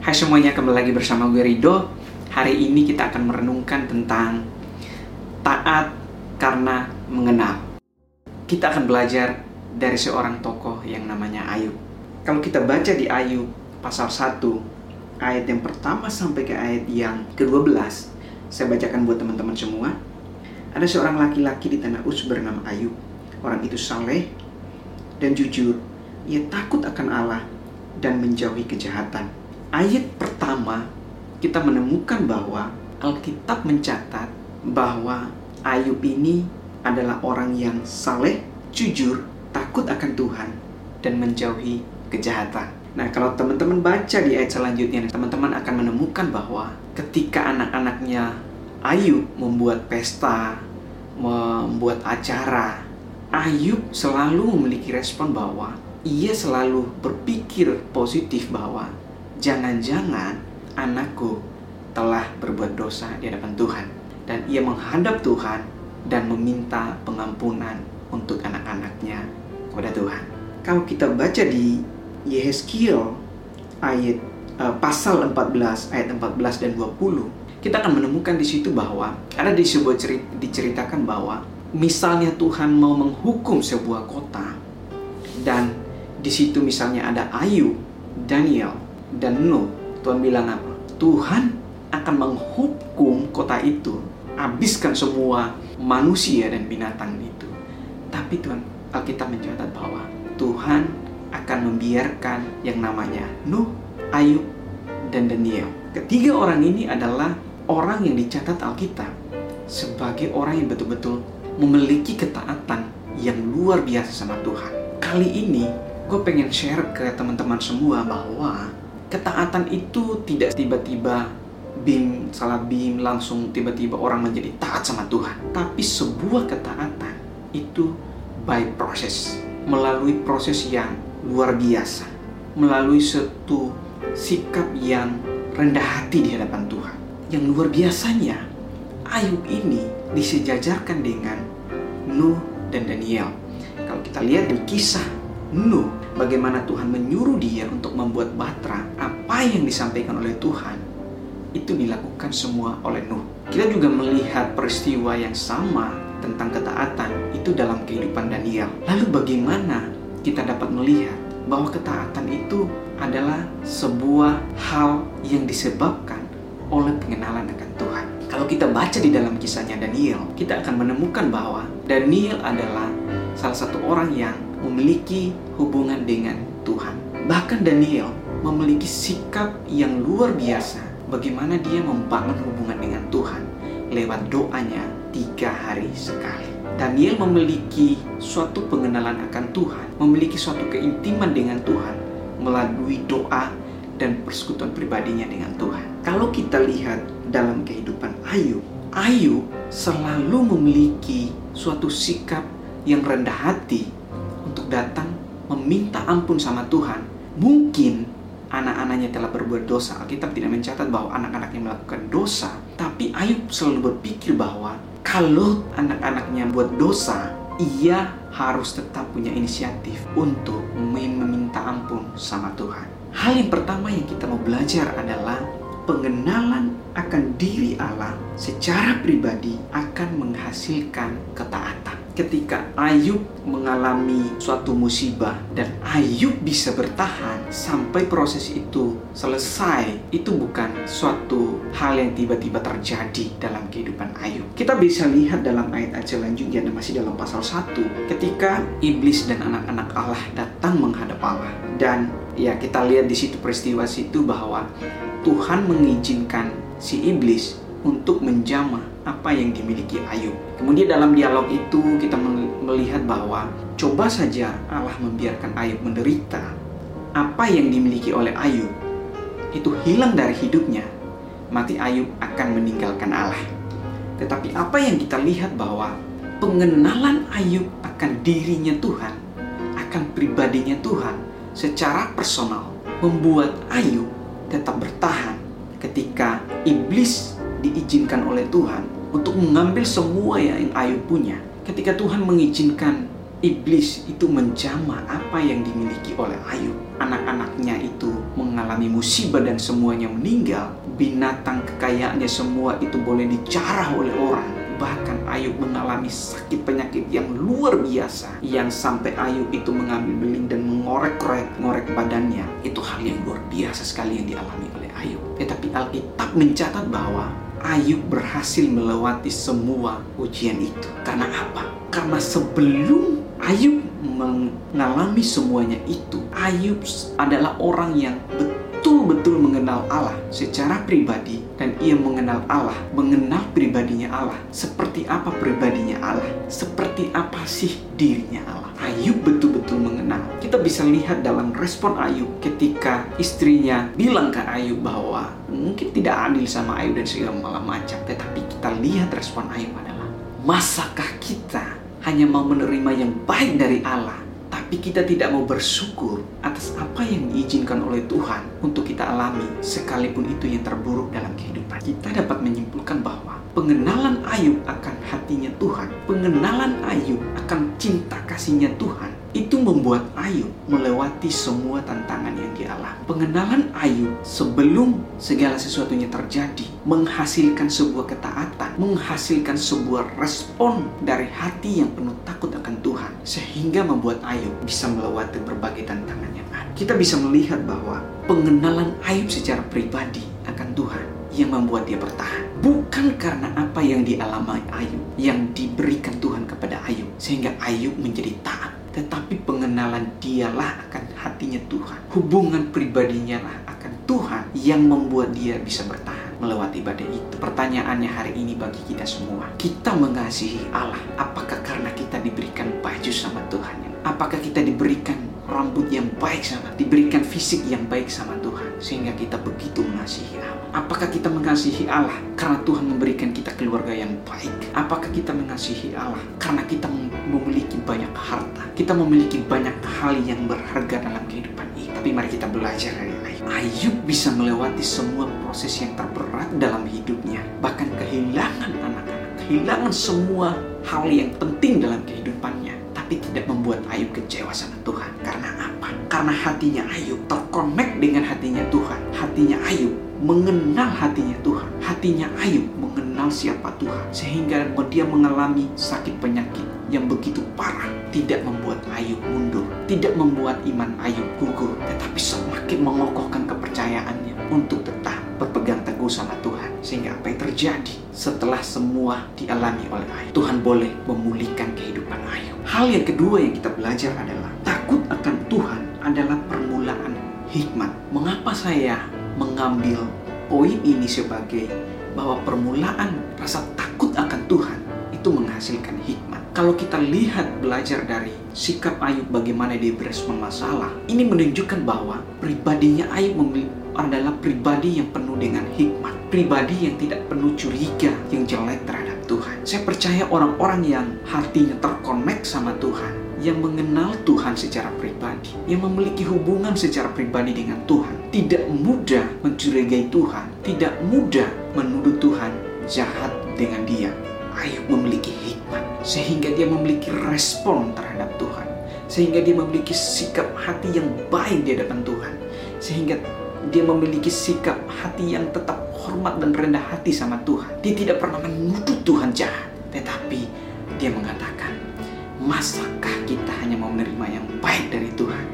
Hai semuanya, kembali lagi bersama gue Rido. Hari ini kita akan merenungkan tentang taat karena mengenal. Kita akan belajar dari seorang tokoh yang namanya Ayub. Kalau kita baca di Ayub pasal 1, ayat yang pertama sampai ke ayat yang ke-12, saya bacakan buat teman-teman semua. Ada seorang laki-laki di tanah Uz bernama Ayub. Orang itu saleh dan jujur. Ia takut akan Allah dan menjauhi kejahatan ayat pertama kita menemukan bahwa Alkitab mencatat bahwa Ayub ini adalah orang yang saleh, jujur, takut akan Tuhan, dan menjauhi kejahatan. Nah, kalau teman-teman baca di ayat selanjutnya, teman-teman akan menemukan bahwa ketika anak-anaknya Ayub membuat pesta, membuat acara, Ayub selalu memiliki respon bahwa ia selalu berpikir positif bahwa jangan-jangan anakku telah berbuat dosa di hadapan Tuhan dan ia menghadap Tuhan dan meminta pengampunan untuk anak-anaknya kepada Tuhan. Kalau kita baca di Yehezkiel ayat uh, pasal 14 ayat 14 dan 20, kita akan menemukan di situ bahwa ada di sebuah cerita diceritakan bahwa misalnya Tuhan mau menghukum sebuah kota dan di situ misalnya ada Ayub, Daniel, dan Nuh, Tuhan bilang apa? Tuhan akan menghukum kota itu, habiskan semua manusia dan binatang itu. Tapi Tuhan, Alkitab mencatat bahwa Tuhan akan membiarkan yang namanya Nuh, Ayub, dan Daniel. Ketiga orang ini adalah orang yang dicatat Alkitab sebagai orang yang betul-betul memiliki ketaatan yang luar biasa sama Tuhan. Kali ini gue pengen share ke teman-teman semua bahwa ketaatan itu tidak tiba-tiba bim salah bim langsung tiba-tiba orang menjadi taat sama Tuhan. Tapi sebuah ketaatan itu by proses melalui proses yang luar biasa melalui satu sikap yang rendah hati di hadapan Tuhan. Yang luar biasanya Ayub ini disejajarkan dengan Nuh dan Daniel. Kalau kita lihat di kisah Nuh bagaimana Tuhan menyuruh dia untuk membuat batra apa yang disampaikan oleh Tuhan itu dilakukan semua oleh Nuh. Kita juga melihat peristiwa yang sama tentang ketaatan itu dalam kehidupan Daniel. Lalu bagaimana kita dapat melihat bahwa ketaatan itu adalah sebuah hal yang disebabkan oleh pengenalan akan Tuhan. Kalau kita baca di dalam kisahnya Daniel, kita akan menemukan bahwa Daniel adalah salah satu orang yang memiliki hubungan dengan Tuhan. Bahkan Daniel memiliki sikap yang luar biasa bagaimana dia membangun hubungan dengan Tuhan lewat doanya tiga hari sekali. Daniel memiliki suatu pengenalan akan Tuhan, memiliki suatu keintiman dengan Tuhan melalui doa dan persekutuan pribadinya dengan Tuhan. Kalau kita lihat dalam kehidupan Ayub, Ayub selalu memiliki suatu sikap yang rendah hati datang meminta ampun sama Tuhan, mungkin anak-anaknya telah berbuat dosa. Alkitab tidak mencatat bahwa anak-anaknya melakukan dosa, tapi Ayub selalu berpikir bahwa kalau anak-anaknya buat dosa, ia harus tetap punya inisiatif untuk meminta ampun sama Tuhan. Hal yang pertama yang kita mau belajar adalah pengenalan akan diri Allah secara pribadi akan menghasilkan ketaatan ketika Ayub mengalami suatu musibah dan Ayub bisa bertahan sampai proses itu selesai, itu bukan suatu hal yang tiba-tiba terjadi dalam kehidupan Ayub. Kita bisa lihat dalam ayat-ayat selanjutnya dan masih dalam pasal 1 ketika iblis dan anak-anak Allah datang menghadap Allah dan ya kita lihat di situ peristiwa situ bahwa Tuhan mengizinkan si iblis untuk menjamah apa yang dimiliki Ayub. Kemudian dalam dialog itu kita melihat bahwa coba saja Allah membiarkan Ayub menderita. Apa yang dimiliki oleh Ayub itu hilang dari hidupnya, mati Ayub akan meninggalkan Allah. Tetapi apa yang kita lihat bahwa pengenalan Ayub akan dirinya Tuhan, akan pribadinya Tuhan secara personal membuat Ayub tetap bertahan ketika iblis diizinkan oleh Tuhan untuk mengambil semua yang Ayub punya. Ketika Tuhan mengizinkan iblis itu menjamah apa yang dimiliki oleh Ayub, anak-anaknya itu mengalami musibah dan semuanya meninggal, binatang kekayaannya semua itu boleh dicarah oleh orang. Bahkan Ayub mengalami sakit penyakit yang luar biasa yang sampai Ayub itu mengambil beling dan mengorek-korek ngorek badannya. Itu hal yang luar biasa sekali yang dialami oleh Ayub. Tetapi Alkitab mencatat bahwa Ayub berhasil melewati semua ujian itu. Karena apa? Karena sebelum Ayub mengalami semuanya itu, Ayub adalah orang yang betul-betul mengenal Allah secara pribadi dan ia mengenal Allah, mengenal pribadinya Allah. Seperti apa pribadinya Allah? Seperti apa sih dirinya Allah? Ayub betul-betul mengenal. Kita bisa lihat dalam respon Ayub ketika istrinya bilang ke Ayub bahwa mungkin tidak adil sama Ayub dan segala macam. Tetapi kita lihat respon Ayub adalah, masakah kita hanya mau menerima yang baik dari Allah tapi kita tidak mau bersyukur atas apa yang diizinkan oleh Tuhan untuk kita alami, sekalipun itu yang terburuk dalam kehidupan. Kita dapat menyimpulkan bahwa pengenalan Ayub akan hatinya Tuhan, pengenalan Ayub akan cinta kasihnya Tuhan, itu membuat Ayub melewati semua tantangan yang dialami. Pengenalan Ayub sebelum segala sesuatunya terjadi menghasilkan sebuah ketaatan, menghasilkan sebuah respon dari hati yang penuh takut akan Tuhan, sehingga membuat Ayub bisa melewati berbagai tantangan yang ada. Kita bisa melihat bahwa pengenalan Ayub secara pribadi akan Tuhan yang membuat dia bertahan. Bukan karena apa yang dialami Ayub, yang diberikan Tuhan kepada Ayub, sehingga Ayub menjadi taat. Tetapi pengenalan dialah akan hatinya Tuhan. Hubungan pribadinya lah akan Tuhan yang membuat dia bisa bertahan melewati badai itu. Pertanyaannya hari ini bagi kita semua. Kita mengasihi Allah. Apakah karena kita diberikan baju sama Tuhan? Apakah kita diberikan rambut yang baik sama, diberikan fisik yang baik sama Tuhan, sehingga kita begitu mengasihi Allah. Apakah kita mengasihi Allah karena Tuhan memberikan kita keluarga yang baik? Apakah kita mengasihi Allah karena kita memiliki banyak harta? Kita memiliki banyak hal yang berharga dalam kehidupan ini. Tapi mari kita belajar dari Ayub. Ayub bisa melewati semua proses yang terberat dalam hidupnya, bahkan kehilangan anak-anak, kehilangan semua hal yang penting dalam kehidupannya tapi tidak membuat Ayub kecewa sama Tuhan. Karena apa? Karena hatinya Ayub terkonek dengan hatinya Tuhan. Hatinya Ayub mengenal hatinya Tuhan. Hatinya Ayub mengenal siapa Tuhan. Sehingga dia mengalami sakit penyakit yang begitu parah. Tidak membuat Ayub mundur. Tidak membuat iman Ayub gugur. Tetapi semakin mengokohkan kepercayaannya untuk tetap berpegang teguh sama Tuhan. Sehingga apa yang terjadi setelah semua dialami oleh Ayub. Tuhan boleh memulihkan kehidupan Ayub. Hal yang kedua yang kita belajar adalah takut akan Tuhan adalah permulaan hikmat. Mengapa saya mengambil poin ini sebagai bahwa permulaan rasa takut akan Tuhan itu menghasilkan hikmat. Kalau kita lihat belajar dari sikap Ayub bagaimana dia berespon masalah, ini menunjukkan bahwa pribadinya Ayub adalah pribadi yang penuh dengan hikmat, pribadi yang tidak penuh curiga yang jelek terhadap Tuhan. Saya percaya orang-orang yang hatinya terkonek sama Tuhan, yang mengenal Tuhan secara pribadi, yang memiliki hubungan secara pribadi dengan Tuhan, tidak mudah mencurigai Tuhan, tidak mudah menuduh Tuhan jahat dengan dia. Ayub memiliki hikmat, sehingga dia memiliki respon terhadap Tuhan, sehingga dia memiliki sikap hati yang baik di hadapan Tuhan, sehingga dia memiliki sikap hati yang tetap hormat dan rendah hati sama Tuhan. Dia tidak pernah menuduh Tuhan jahat, tetapi dia mengatakan, "Masakah kita hanya mau menerima yang baik dari Tuhan?"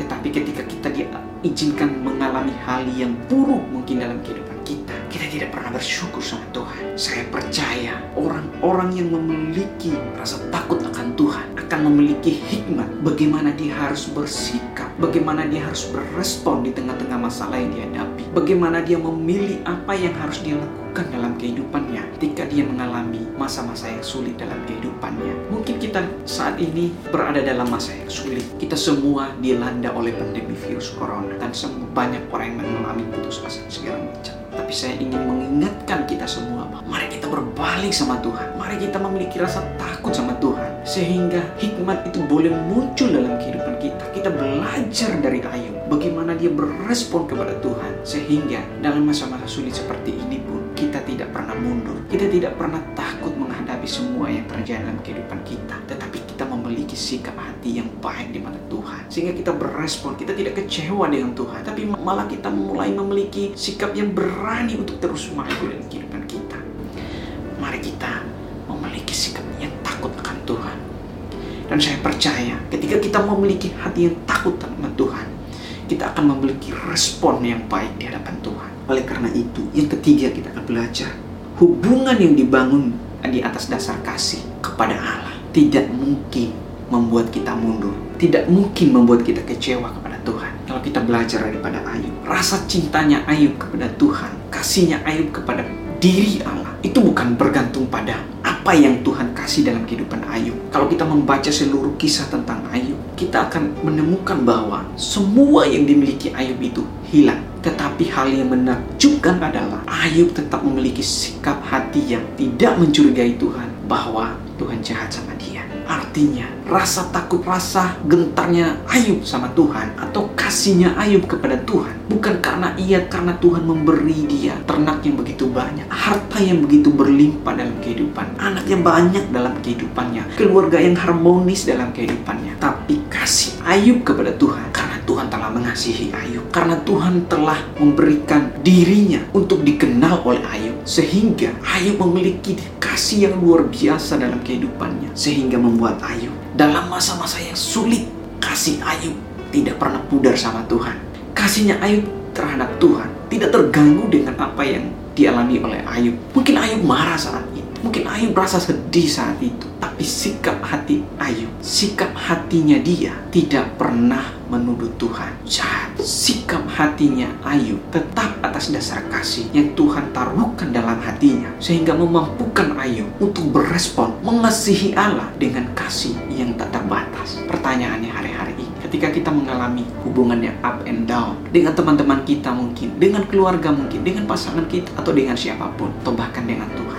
Tetapi ketika kita diizinkan mengalami hal yang buruk mungkin dalam kehidupan kita, kita tidak pernah bersyukur sama Tuhan. Saya percaya orang-orang yang memiliki rasa takut akan Tuhan akan memiliki hikmat bagaimana dia harus bersikap, bagaimana dia harus berespon di tengah-tengah masalah yang dihadapi, bagaimana dia memilih apa yang harus dia lakukan dalam kehidupannya ketika dia mengalami masa-masa yang sulit dalam kehidupannya. Mungkin kita saat ini berada dalam masa yang sulit. Kita semua dilanda oleh pandemi virus corona dan banyak orang yang mengalami putus asa segala macam. Tapi saya ingin mengingatkan kita semua mari kita berbalik sama Tuhan. Mari kita memiliki rasa takut sama Tuhan. Sehingga hikmat itu boleh muncul dalam kehidupan kita. Kita belajar dari Ayub. Bagaimana dia berespon kepada Tuhan. Sehingga dalam masa-masa sulit seperti ini pun kita tidak pernah mundur. Kita tidak pernah takut menghadapi semua yang terjadi dalam kehidupan kita. Tetapi memiliki sikap hati yang baik di mata Tuhan. Sehingga kita berespon, kita tidak kecewa dengan Tuhan. Tapi malah kita mulai memiliki sikap yang berani untuk terus maju dalam kehidupan kita. Mari kita memiliki sikap yang takut akan Tuhan. Dan saya percaya ketika kita memiliki hati yang takut akan Tuhan, kita akan memiliki respon yang baik di hadapan Tuhan. Oleh karena itu, yang ketiga kita akan belajar hubungan yang dibangun di atas dasar kasih kepada Allah tidak mungkin membuat kita mundur, tidak mungkin membuat kita kecewa kepada Tuhan. Kalau kita belajar daripada Ayub, rasa cintanya Ayub kepada Tuhan, kasihnya Ayub kepada diri Allah itu bukan bergantung pada apa yang Tuhan kasih dalam kehidupan Ayub. Kalau kita membaca seluruh kisah tentang Ayub, kita akan menemukan bahwa semua yang dimiliki Ayub itu hilang. Tetapi hal yang menakjubkan adalah Ayub tetap memiliki sikap hati yang tidak mencurigai Tuhan bahwa Tuhan jahat sama. Artinya, rasa takut, rasa gentarnya Ayub sama Tuhan atau kasihnya Ayub kepada Tuhan bukan karena ia karena Tuhan memberi dia ternak yang begitu banyak, harta yang begitu berlimpah dalam kehidupan, anak yang banyak dalam kehidupannya, keluarga yang harmonis dalam kehidupannya, tapi kasih Ayub kepada Tuhan karena Tuhan telah mengasihi Ayub, karena Tuhan telah memberikan dirinya untuk dikenal oleh Ayub, sehingga Ayub memiliki kasih yang luar biasa dalam kehidupannya, sehingga membuat Ayub dalam masa-masa yang sulit, kasih Ayub tidak pernah pudar sama Tuhan. Kasihnya Ayub terhadap Tuhan tidak terganggu dengan apa yang dialami oleh Ayub. Mungkin Ayub marah saat. Mungkin Ayub merasa sedih saat itu. Tapi sikap hati Ayub, sikap hatinya dia tidak pernah menuduh Tuhan jahat. Sikap hatinya Ayub tetap atas dasar kasih yang Tuhan taruhkan dalam hatinya. Sehingga memampukan Ayub untuk berespon mengasihi Allah dengan kasih yang tak terbatas. Pertanyaannya hari-hari ini ketika kita mengalami hubungan yang up and down dengan teman-teman kita mungkin, dengan keluarga mungkin, dengan pasangan kita atau dengan siapa pun, atau bahkan dengan Tuhan.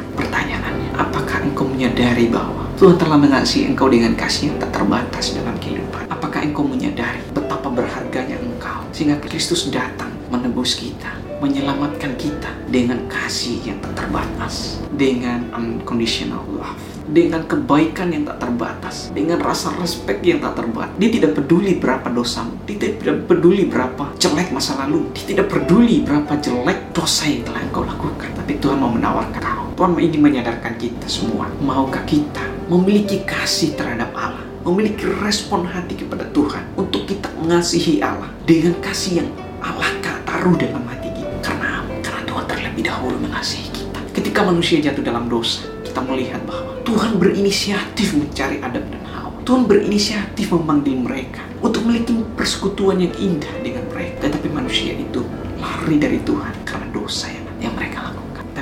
Menyadari bahwa Tuhan telah mengasihi engkau dengan kasih yang tak terbatas dalam kehidupan? Apakah engkau menyadari betapa berharganya engkau sehingga Kristus datang menebus kita, menyelamatkan kita dengan kasih yang tak terbatas, dengan unconditional love dengan kebaikan yang tak terbatas, dengan rasa respect yang tak terbatas. Dia tidak peduli berapa dosamu, dia tidak peduli berapa jelek masa lalu, dia tidak peduli berapa jelek dosa yang telah engkau lakukan. Tapi Tuhan mau menawarkan kau. Tuhan ingin menyadarkan kita semua, maukah kita memiliki kasih terhadap Allah, memiliki respon hati kepada Tuhan untuk kita mengasihi Allah dengan kasih yang Allah taruh dalam hati kita. Karena karena Tuhan terlebih dahulu mengasihi kita. Ketika manusia jatuh dalam dosa, kita melihat bahwa Tuhan berinisiatif mencari Adam dan Hawa. Tuhan berinisiatif memanggil mereka untuk memiliki persekutuan yang indah dengan mereka. Tetapi manusia itu lari dari Tuhan karena dosa yang.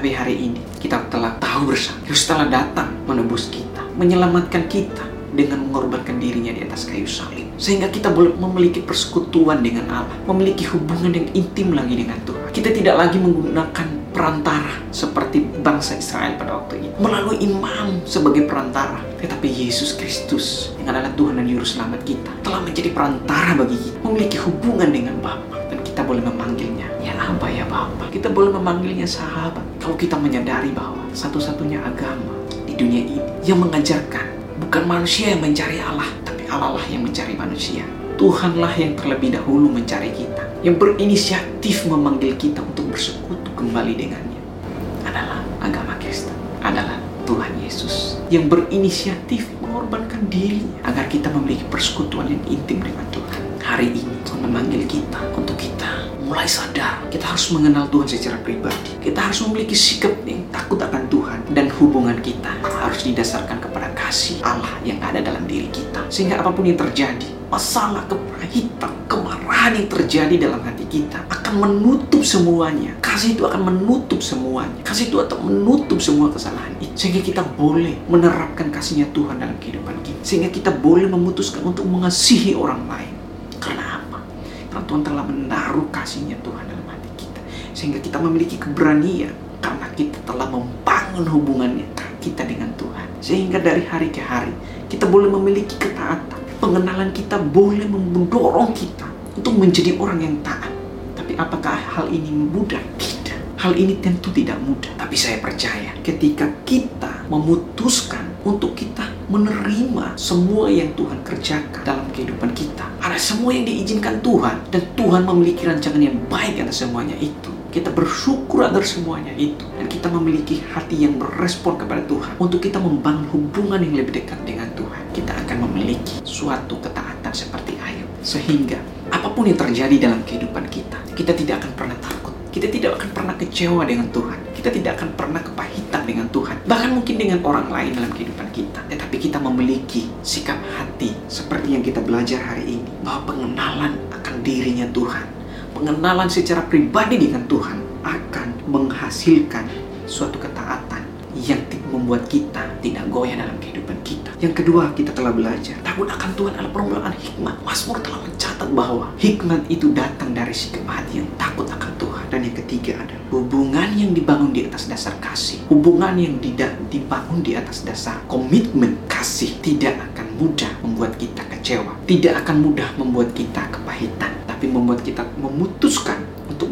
Tapi hari ini kita telah tahu bersama, Yesus telah datang menebus kita, menyelamatkan kita dengan mengorbankan dirinya di atas kayu salib. Sehingga kita boleh memiliki persekutuan dengan Allah, memiliki hubungan yang intim lagi dengan Tuhan. Kita tidak lagi menggunakan perantara seperti bangsa Israel pada waktu itu. Melalui imam sebagai perantara. Tetapi Yesus Kristus yang adalah Tuhan dan Juru Selamat kita telah menjadi perantara bagi kita. Memiliki hubungan dengan Bapa. Dan kita boleh memanggilnya ya Aba ya Bapa. Kita boleh memanggilnya sahabat kalau kita menyadari bahwa satu-satunya agama di dunia ini yang mengajarkan bukan manusia yang mencari Allah tapi Allah lah yang mencari manusia Tuhanlah yang terlebih dahulu mencari kita yang berinisiatif memanggil kita untuk bersekutu kembali dengannya adalah agama Kristen, adalah Tuhan Yesus yang berinisiatif mengorbankan diri agar kita memiliki persekutuan yang intim dengan Tuhan. Hari ini Tuhan memanggil kita untuk kita mulai sadar kita harus mengenal Tuhan secara pribadi. Kita harus memiliki sikap yang takut akan Tuhan dan hubungan kita harus didasarkan kepada kasih Allah yang ada dalam diri kita. Sehingga apa pun yang terjadi, masalah kepahitan, kemarahan yang terjadi dalam hati kita akan menutup semuanya. Kasih itu akan menutup semuanya. Kasih itu akan menutup semua kesalahan itu. Sehingga kita boleh menerapkan kasihnya Tuhan dalam kehidupan kita. Sehingga kita boleh memutuskan untuk mengasihi orang lain. Tuhan telah menaruh kasihnya Tuhan dalam hati kita. Sehingga kita memiliki keberanian. Karena kita telah membangun hubungannya kita dengan Tuhan. Sehingga dari hari ke hari kita boleh memiliki ketaatan. Pengenalan kita boleh mendorong kita untuk menjadi orang yang taat. Tapi apakah hal ini mudah? Tidak. Hal ini tentu tidak mudah. Tapi saya percaya ketika kita memutuskan untuk kita menerima semua yang Tuhan kerjakan dalam kehidupan kita. Ada semua yang diizinkan Tuhan dan Tuhan memiliki rancangan yang baik atas semuanya itu. Kita bersyukur atas semuanya itu dan kita memiliki hati yang berespon kepada Tuhan untuk kita membangun hubungan yang lebih dekat dengan Tuhan. Kita akan memiliki suatu ketaatan seperti Ayub sehingga apa pun yang terjadi dalam kehidupan kita, kita tidak akan pernah takut. Kita tidak akan pernah kecewa dengan Tuhan. Kita tidak akan pernah kepahitan dengan Tuhan. Bahkan mungkin dengan orang lain dalam kehidupan kita. Tetapi kita memiliki sikap hati seperti yang kita belajar hari ini. Bahwa pengenalan akan dirinya Tuhan. Pengenalan secara pribadi dengan Tuhan akan menghasilkan suatu ketaatan yang membuat kita tidak goyah dalam kehidupan kita. Yang kedua, kita telah belajar takut akan Tuhan adalah permulaan hikmat. Mazmur telah mencatat bahwa hikmat itu datang dari sikap hati yang takut akan Tuhan. Dan yang ketiga adalah hubungan yang dibangun di atas dasar kasih. Hubungan yang tidak dibangun di atas dasar komitmen kasih tidak akan mudah membuat kita kecewa. Tidak akan mudah membuat kita kepahitan. Tapi membuat kita memutuskan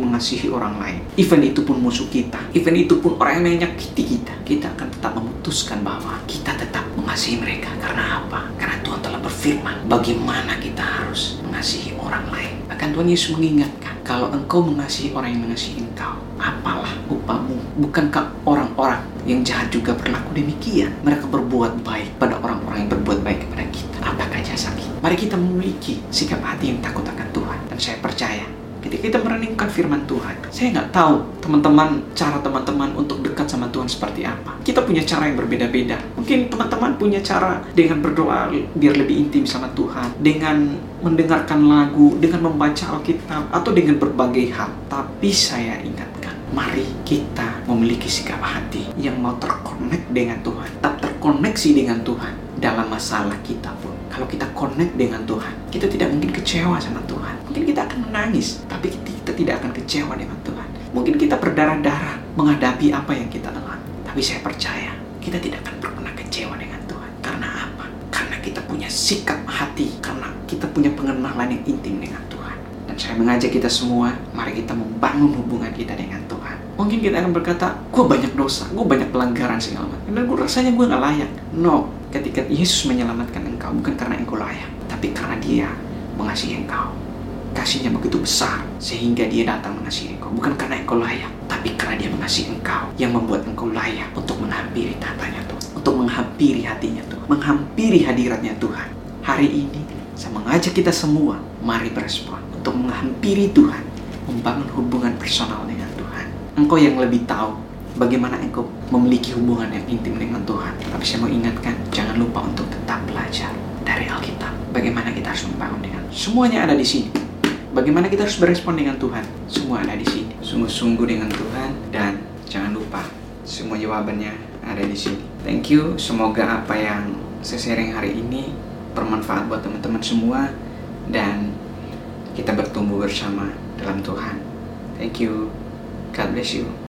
mengasihi orang lain. Event itu pun musuh kita. Event itu pun orang yang menyakiti kita. Kita akan tetap memutuskan bahwa kita tetap mengasihi mereka. Karena apa? Karena Tuhan telah berfirman bagaimana kita harus mengasihi orang lain. Bahkan Tuhan Yesus mengingatkan, kalau engkau mengasihi orang yang mengasihi engkau, apalah upahmu? Bukankah orang-orang yang jahat juga berlaku demikian? Mereka berbuat baik pada orang-orang yang berbuat baik kepada kita. Apakah jasa kita? Mari kita memiliki sikap hati yang takut akan Tuhan. Dan saya percaya ketika kita merenungkan firman Tuhan. Saya nggak tahu teman-teman cara teman-teman untuk dekat sama Tuhan seperti apa. Kita punya cara yang berbeda-beda. Mungkin teman-teman punya cara dengan berdoa biar lebih intim sama Tuhan, dengan mendengarkan lagu, dengan membaca Alkitab, atau dengan berbagai hal. Tapi saya ingatkan, mari kita memiliki sikap hati yang mau terkonek dengan Tuhan, tak terkoneksi dengan Tuhan dalam masalah kita pun. Kalau kita connect dengan Tuhan, kita tidak mungkin kecewa sama Tuhan. Mungkin kita akan menangis, tapi kita tidak akan kecewa dengan Tuhan. Mungkin kita berdarah-darah menghadapi apa yang kita alami. Tapi saya percaya, kita tidak akan pernah kecewa dengan Tuhan. Karena apa? Karena kita punya sikap hati, karena kita punya pengenalan yang intim dengan Tuhan. Dan saya mengajak kita semua, mari kita membangun hubungan kita dengan Tuhan. Mungkin kita akan berkata, gue banyak dosa, gue banyak pelanggaran segala macam. Dan gue rasanya gue gak layak. No, ketika Yesus menyelamatkan engkau bukan karena engkau layak, tapi karena dia mengasihi engkau. Kasihnya begitu besar sehingga dia datang mengasihi engkau bukan karena engkau layak, tapi karena dia mengasihi engkau yang membuat engkau layak untuk menghampiri tatanya Tuhan, untuk menghampiri hatinya Tuhan, menghampiri hadiratnya Tuhan. Hari ini saya mengajak kita semua, mari berespon untuk menghampiri Tuhan, membangun hubungan personal dengan Tuhan. Engkau yang lebih tahu bagaimana engkau memiliki hubungan yang intim dengan Tuhan. Tapi saya mau ingatkan, jangan lupa untuk tetap belajar dari Alkitab. Bagaimana kita harus membangun dengan semuanya ada di sini. Bagaimana kita harus berespon dengan Tuhan? Semua ada di sini. Sungguh-sungguh dengan Tuhan dan jangan lupa semua jawabannya ada di sini. Thank you. Semoga apa yang saya sharing hari ini bermanfaat buat teman-teman semua dan kita bertumbuh bersama dalam Tuhan. Thank you. God bless you.